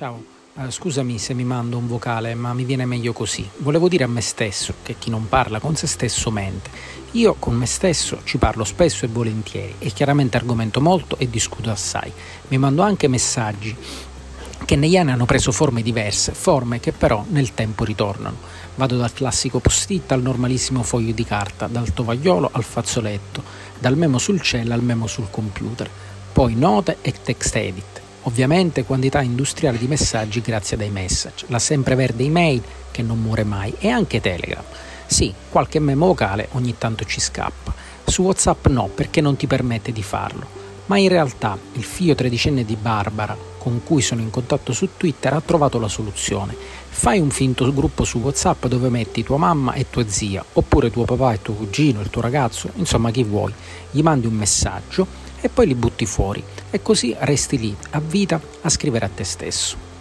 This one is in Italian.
Ciao, eh, scusami se mi mando un vocale, ma mi viene meglio così. Volevo dire a me stesso che chi non parla con se stesso mente. Io con me stesso ci parlo spesso e volentieri e chiaramente argomento molto e discuto assai. Mi mando anche messaggi che negli anni hanno preso forme diverse, forme che però nel tempo ritornano. Vado dal classico post-it al normalissimo foglio di carta, dal tovagliolo al fazzoletto, dal memo sul cell al memo sul computer, poi note e text edit Ovviamente quantità industriale di messaggi grazie ad iMessage, la sempreverde email che non muore mai e anche Telegram. Sì, qualche memo vocale ogni tanto ci scappa. Su WhatsApp no, perché non ti permette di farlo. Ma in realtà il figlio tredicenne di Barbara, con cui sono in contatto su Twitter, ha trovato la soluzione. Fai un finto gruppo su WhatsApp dove metti tua mamma e tua zia, oppure tuo papà e tuo cugino, il tuo ragazzo, insomma chi vuoi. Gli mandi un messaggio e poi li butti fuori e così resti lì a vita a scrivere a te stesso.